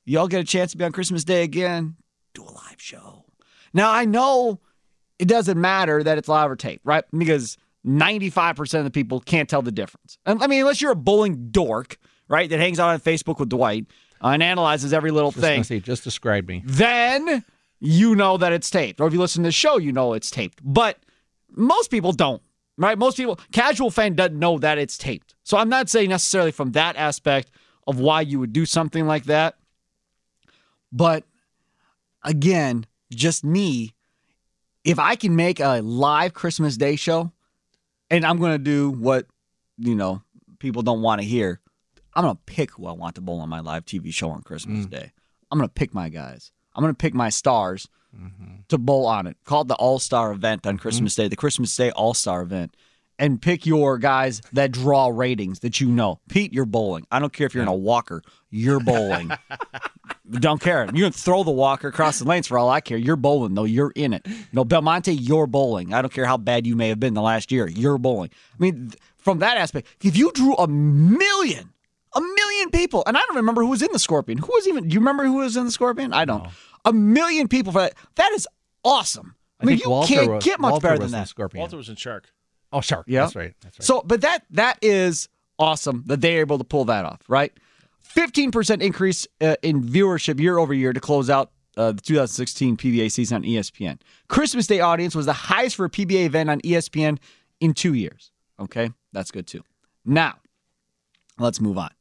Y'all get a chance to be on Christmas Day again? Do a live show. Now, I know it doesn't matter that it's live or tape, right? Because 95% of the people can't tell the difference. And, I mean, unless you're a bowling dork, right, that hangs out on Facebook with Dwight uh, and analyzes every little Just thing, just describe me. then you know that it's taped. Or if you listen to the show, you know it's taped. But most people don't, right? Most people, casual fan doesn't know that it's taped. So I'm not saying necessarily from that aspect of why you would do something like that. But again, just me, if I can make a live Christmas Day show, and I'm going to do what, you know, people don't want to hear, I'm going to pick who I want to bowl on my live TV show on Christmas mm. Day. I'm going to pick my guys. I'm going to pick my stars mm-hmm. to bowl on it. Call it the All Star event on mm-hmm. Christmas Day, the Christmas Day All Star event. And pick your guys that draw ratings that you know. Pete, you're bowling. I don't care if you're in a walker, you're bowling. don't care. You can throw the walker across the lanes for all I care. You're bowling, though. You're in it. You know, Belmonte, you're bowling. I don't care how bad you may have been the last year. You're bowling. I mean, th- from that aspect, if you drew a million, a million people, and I don't remember who was in the Scorpion. Who was even? Do you remember who was in the Scorpion? I don't. A million people for that. That is awesome. I, mean, you Walter can't was, get much Walter better than that. Scorpion. Walter was in Shark. Oh, shark. Yeah. That's right. That's right. So, but that that is awesome that they're able to pull that off, right? Fifteen percent increase uh, in viewership year over year to close out uh, the 2016 PBA season on ESPN. Christmas Day audience was the highest for a PBA event on ESPN in two years. Okay, that's good too. Now, let's move on.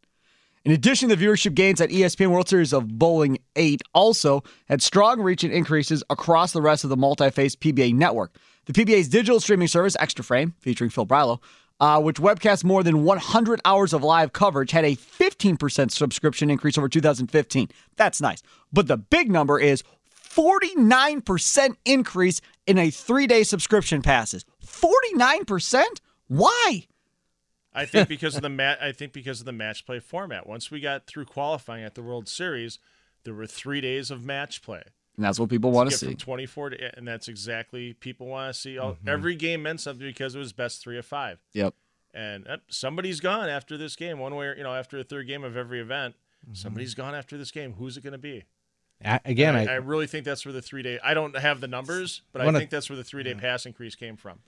In addition, the viewership gains at ESPN World Series of Bowling 8 also had strong reach and increases across the rest of the multi-phase PBA network. The PBA's digital streaming service, Extra Frame, featuring Phil Brilo, uh, which webcasts more than 100 hours of live coverage, had a 15% subscription increase over 2015. That's nice. But the big number is 49% increase in a three-day subscription passes. 49%? Why? I think because of the mat. I think because of the match play format. Once we got through qualifying at the World Series, there were three days of match play. And that's what people want to see. from 24 to, and that's exactly people want to see. All, Mm-hmm. Every game meant something because it was best three of five. Yep. And uh, somebody's gone after this game. One way, or, you know, after a third game of every event, Mm-hmm. somebody's gone after this game. Who's it going to be? A- again, I, I, I really think that's where the three day. I don't have the numbers, but I Wanna- think that's where the three day pass increase came from.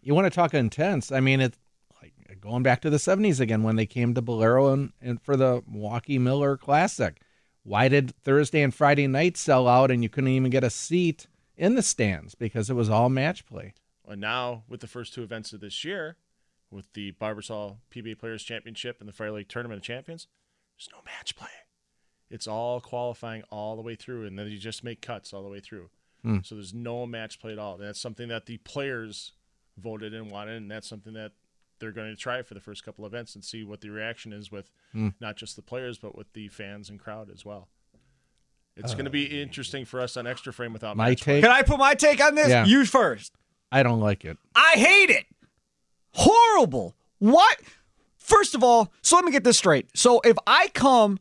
you want to talk intense. I mean, it's like going back to the 70s again when they came to Bolero and, and for the Milwaukee Miller Classic. Why did Thursday and Friday night sell out and you couldn't even get a seat in the stands because it was all match play? And now with the first two events of this year, with the Barbasol PBA Players Championship and the Fire Lake Tournament of Champions, there's no match play. It's all qualifying all the way through, and then you just make cuts all the way through. Hmm. So there's no match play at all. That's something that the players voted and wanted, and that's something that they're going to try it for the first couple events and see what the reaction is with hmm. not just the players but with the fans and crowd as well. It's uh, going to be interesting for us on extra frame without My match play. take, Can I put my take on this? Yeah. You first. I don't like it. I hate it. Horrible. What? First of all, so let me get this straight. So if I come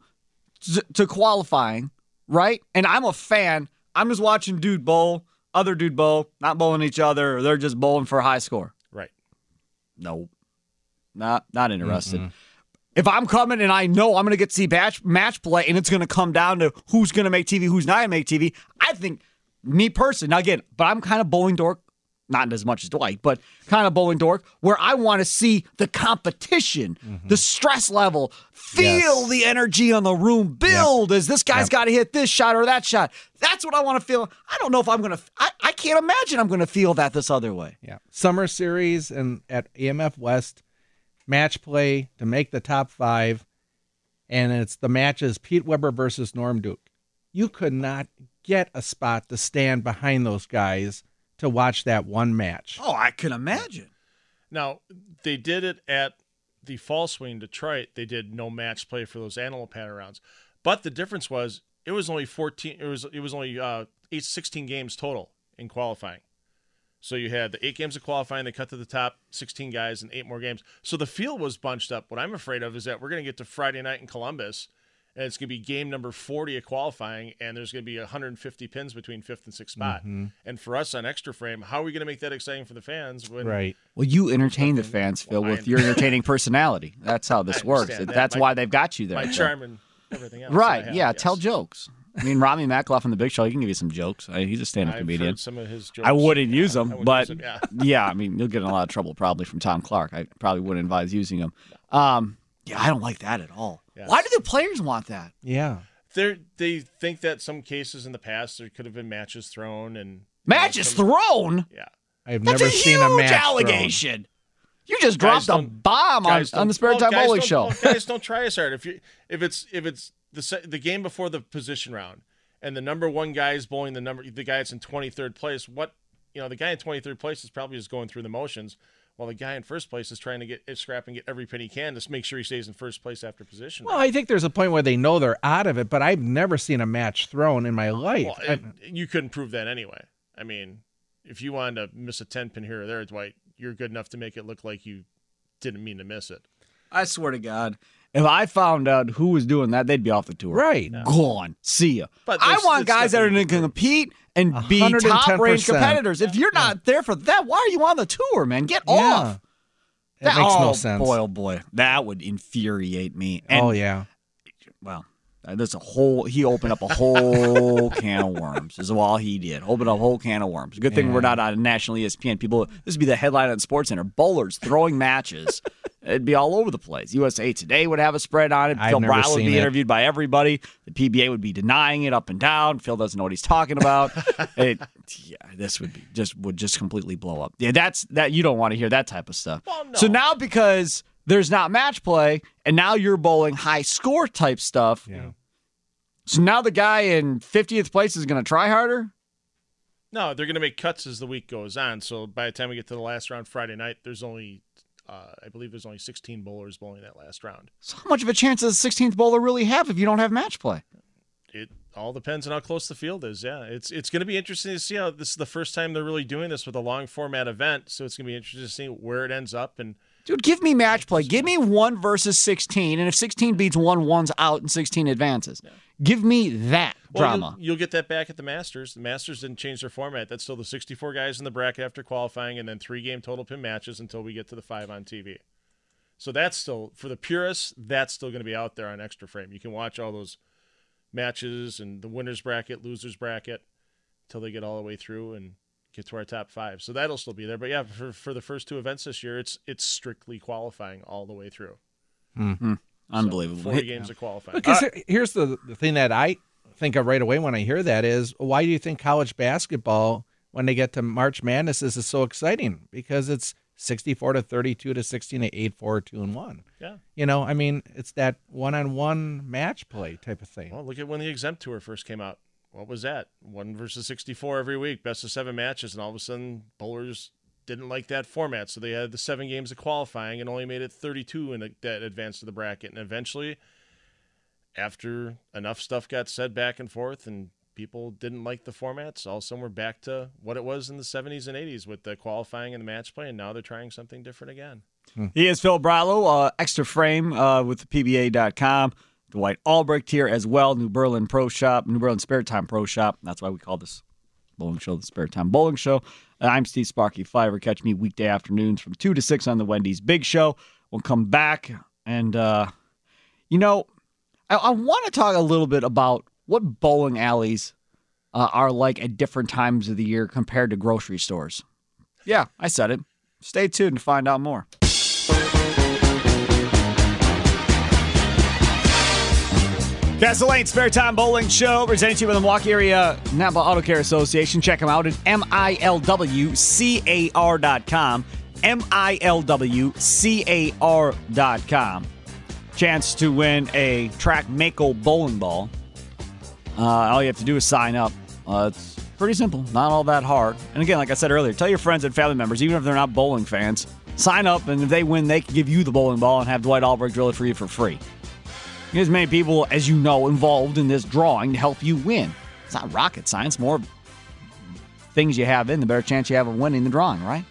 to, to qualifying, right, and I'm a fan, I'm just watching dude bowl, other dude bowl, not bowling each other, or they're just bowling for a high score. Right. No, not not interested. Mm-hmm. If I'm coming and I know I'm going to get to see match match play, and it's going to come down to who's going to make TV, who's not going to make TV, I think me personally. Now again, but I'm kind of bowling dork not as much as Dwight, but kind of bowling dork, where I want to see the competition, mm-hmm. the stress level, feel Yes. the energy on the room build as this guy's Yep. got to hit this shot or that shot. That's what I want to feel. I don't know if I'm going to, I, I can't imagine I'm going to feel that this other way. Yeah. Summer series and at EMF West, match play to make the top five. And it's the matches Pete Weber versus Norm Duke. You could not get a spot to stand behind those guys to watch that one match. Oh, I can imagine. Now they did it at the Fall Swing Detroit. They did no match play for those animal pattern rounds, but the difference was it was only fourteen. It was it was only uh, 16 games total in qualifying. So you had the eight games of qualifying. They cut to the top sixteen guys and eight more games. So the field was bunched up. What I'm afraid of is that we're going to get to Friday night in Columbus. And it's going to be game number 40 of qualifying, and there's going to be 150 pins between fifth and sixth spot. Mm-hmm. And for us on Extra Frame, how are we going to make that exciting for the fans when Right. Well, you entertain the fans, Phil, with your entertaining personality. That's how this works. that. That's My- why they've got you there. my Phil. charm and everything else. Right. have, yeah. yes. Tell jokes. I mean, Rami Makloff on the Big Show, he can give you some jokes. I, he's a stand-up I've comedian. heard some of his jokes. I wouldn't Yeah, use them, wouldn't but use yeah. yeah. I mean, you'll get in a lot of trouble probably from Tom Clark. I probably wouldn't advise using them. Um, yeah, I don't like that at all. Yes. Why do the players want that? Yeah. They they think that some cases in the past there could have been matches thrown and Matches some- thrown? Yeah, I've That's never a seen huge a match. thrown. allegation. You just Guys dropped a bomb on, on the don't- well, Time Bowling Show. well, guys, don't try as hard. If you if it's if it's the se- the game before the position round and the number one guy is bowling the number the guy that's in twenty third place, what you know the guy in twenty third place is probably just going through the motions. While the guy in first place is trying to get scrap and get every pin he can to make sure he stays in first place after position. Well, I think there's a point where they know they're out of it, but I've never seen a match thrown in my life. Well, it- you couldn't prove that anyway. I mean, if you wanted to miss a 10 pin here or there, Dwight, you're good enough to make it look like you didn't mean to miss it. I swear to God, if I found out who was doing that, they'd be off the tour. right. Gone. See ya. But I want guys that are going to to compete and be top range competitors. If you're not there for that, why are you on the tour, man? Get off. That makes oh, no sense. Boy, oh boy, that would infuriate me. Oh, and, oh yeah. Well, uh, there's a whole. He opened up a whole can of worms. Is all he did. Opened up a whole can of worms. Good thing we're not on national ESPN. People, this would be the headline on Sports Center. Bowlers throwing matches. It'd be all over the place. USA Today would have a spread on it. I've Phil Brown would be it. interviewed by everybody. The PBA would be denying it up and down. Phil doesn't know what he's talking about. it, yeah, this would be just would just completely blow up. Yeah, that's that. You don't want to hear that type of stuff. Well, no. So now because there's not match play, and now you're bowling high score type stuff. Yeah. So now the guy in 50th place is going to try harder. No, they're going to make cuts as the week goes on. So by the time we get to the last round Friday night, there's only, uh, I believe there's only 16 bowlers bowling that last round. So how much of a chance does the 16th bowler really have if you don't have match play? It all depends on how close the field is. Yeah, it's it's going to be interesting to see how this is the first time they're really doing this with a long format event. So it's going to be interesting to see where it ends up and Dude, give me match play. Give me one versus 16, and if 16 beats one, one's out and 16 advances. Give me that Well, drama. You'll, you'll get that back at the Masters. The Masters didn't change their format. That's still the 64 guys in the bracket after qualifying, and then three game total pin matches until we get to the five on TV. So that's still for the purists. That's still going to be out there on Extra Frame. You can watch all those matches and the winners bracket, losers bracket, until they get all the way through and get to our top five. So that'll still be there. But yeah, for for the first two events this year, it's it's strictly qualifying all the way through. Hmm. Hmm. Unbelievable. Forty games of qualifying. Because here- here's the, the thing that I think of right away when I hear that is why do you think college basketball, when they get to March Madness, is so exciting? Because it's 64 to 32 to 16 to 8, 4, 2, and 1. Yeah. You know, I mean, it's that one on one match play type of thing. Well, look at when the exempt tour first came out. What was that? One versus 64 every week, best of seven matches, and all of a sudden, bowlers didn't like that format, so they had the seven games of qualifying and only made it 32 in a, that advanced to the bracket. And eventually, after enough stuff got said back and forth, and people didn't like the formats, all of a sudden we're back to what it was in the 70s and 80s with the qualifying and the match play, and now they're trying something different again. He is Phil Brallo, uh, extra frame uh, with the PBA.com. Dwight Albrecht here as well, New Berlin Pro Shop, New Berlin Spare Time Pro Shop. That's why we call this bowling show the Spare Time Bowling Show. Uh, I'm Steve Sparky Fiver. Catch me weekday afternoons from 2 to 6 on the Wendy's Big Show. We'll come back and, uh, you know, I, I want to talk a little bit about what bowling alleys uh, are like at different times of the year compared to grocery stores. Yeah, I said it. Stay tuned to find out more. Lane Spare Time Bowling Show presented to you by the Milwaukee Area Napa Auto Care Association. Check them out at milwcar.com. milwcar.com. Chance to win a Track Mako bowling ball. Uh, all you have to do is sign up. Uh, it's pretty simple, not all that hard. And again, like I said earlier, tell your friends and family members, even if they're not bowling fans, sign up, and if they win, they can give you the bowling ball and have Dwight Albrecht drill it for you for free. There's many people, as you know, involved in this drawing to help you win. It's not rocket science, more things you have in, the better chance you have of winning the drawing, right?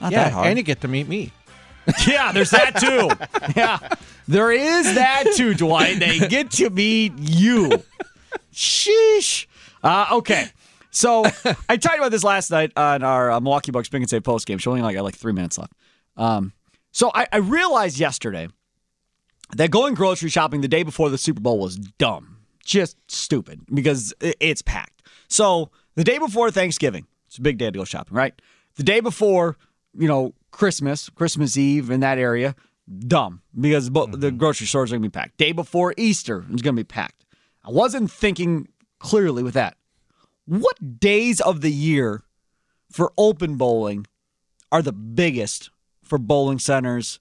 Not that yeah, hard. and you get to meet me. Yeah, there's that too. yeah, there is that too, Dwight. They get to meet you. Sheesh. Uh, okay. So I talked about this last night on our uh, Milwaukee Bucks Pick 'n Save post game. Showing like I got like three minutes left. Um, so I, I realized yesterday that going grocery shopping the day before the Super Bowl was dumb, just stupid because it's packed. So the day before Thanksgiving, it's a big day to go shopping, right? The day before, you know, Christmas, Christmas Eve in that area, dumb because bo- the mm-hmm. grocery stores are going to be packed. Day before Easter, it's going to be packed. I wasn't thinking clearly with that. What days of the year for open bowling are the biggest for bowling centers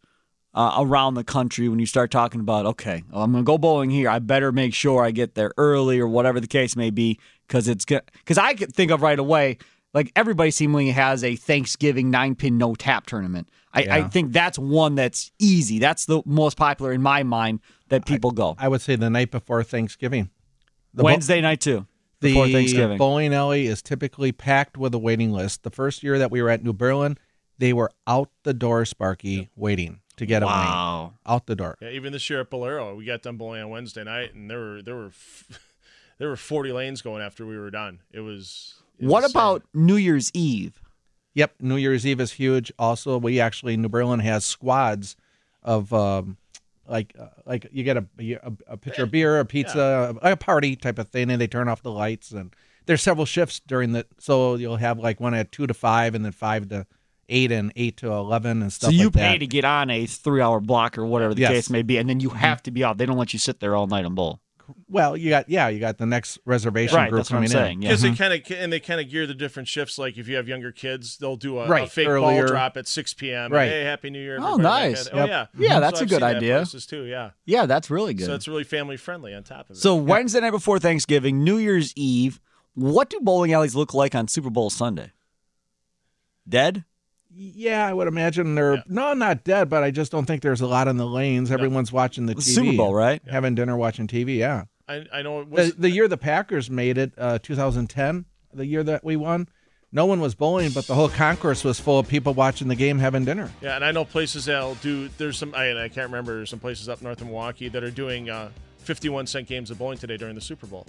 uh, around the country when you start talking about, okay, well, I'm going to go bowling here. I better make sure I get there early or whatever the case may be because it's good. Because I could think of right away, like everybody seemingly has a Thanksgiving nine pin no tap tournament. I, I think that's one that's easy. That's the most popular in my mind that people go. I would say the night before Thanksgiving. The bo- Wednesday night too. Before the Thanksgiving. bowling alley is typically packed with a waiting list. The first year that we were at New Berlin, they were out the door, Sparky, waiting to get a wing. wow. Out the dark. Yeah, even this year at Bolero, we got done bowling on Wednesday night, and there were there were f- there were forty lanes going after we were done. It was. it What was sad. about New Year's Eve? Yep, New Year's Eve is huge. Also, we actually New Berlin has squads of um, like uh, like you get a, a, a pitcher of beer, a pizza, a party type of thing, and they turn off the lights. And there's several shifts during the so you'll have like one at two to five, and then five to eight, and eight to eleven, and stuff. So you like pay that. to get on a three-hour block or whatever the Yes. case may be, and then you have to be out. They don't let you sit there all night and bowl. Well, you got yeah, you got the next reservation Right, group that's what I'm coming saying. in. Yeah. Because they uh-huh. kind of and they kind of gear the different shifts. Like if you have younger kids, they'll do a, a fake earlier. ball drop at six p.m. Right. Hey, happy New Year! Oh, everybody, that nice. kind Yep. Oh yeah, Yeah, that's So a I've good seen that idea. too. Yeah, Yeah, that's really good. so it's really family friendly on top of it. So Wednesday night before Thanksgiving, New Year's Eve, what do bowling alleys look like on Super Bowl Sunday? Dead? Yeah, I would imagine they're Yeah. no, not dead, but I just don't think there's a lot in the lanes. Everyone's watching the The TV. Super Bowl, right? Having dinner, watching TV. Yeah. I, I know it was The, the year the Packers made it, uh, 2010, the year that we won, no one was bowling, but the whole concourse was full of people watching the game, having dinner. Yeah, and I know places that'll do. There's some. I, I can't remember. There's some places up north in Milwaukee that are doing uh, 51 cent games of bowling today during the Super Bowl.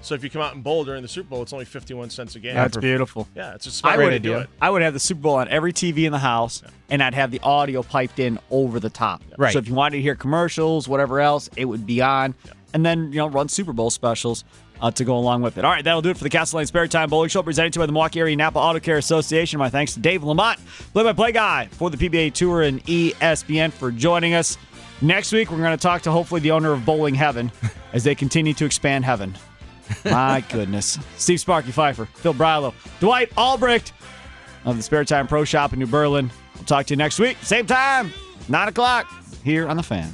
So if you come out and bowl during the Super Bowl, it's only 51 cents a game. That's beautiful. yeah, it's a smart would, way to do it. I would have the Super Bowl on every TV in the house, and I'd have the audio piped in over the top. Right. So if you wanted to hear commercials, whatever else, it would be on, and then you know run Super Bowl specials uh, to go along with it. All right, that'll do it for the Castle Lane Spare Time Bowling Show presented to you by the Milwaukee Area Napa Auto Care Association. My thanks to Dave Lamont, play-by-play guy for the PBA Tour and ESPN for joining us. Next week, we're going to talk to hopefully the owner of Bowling Heaven as they continue to expand heaven. My goodness. Steve Sparky Pfeiffer, Phil Brilo, Dwight Albrecht of the Spare Time Pro Shop in New Berlin. We'll talk to you next week, same time, 9 o'clock, here on The Fan.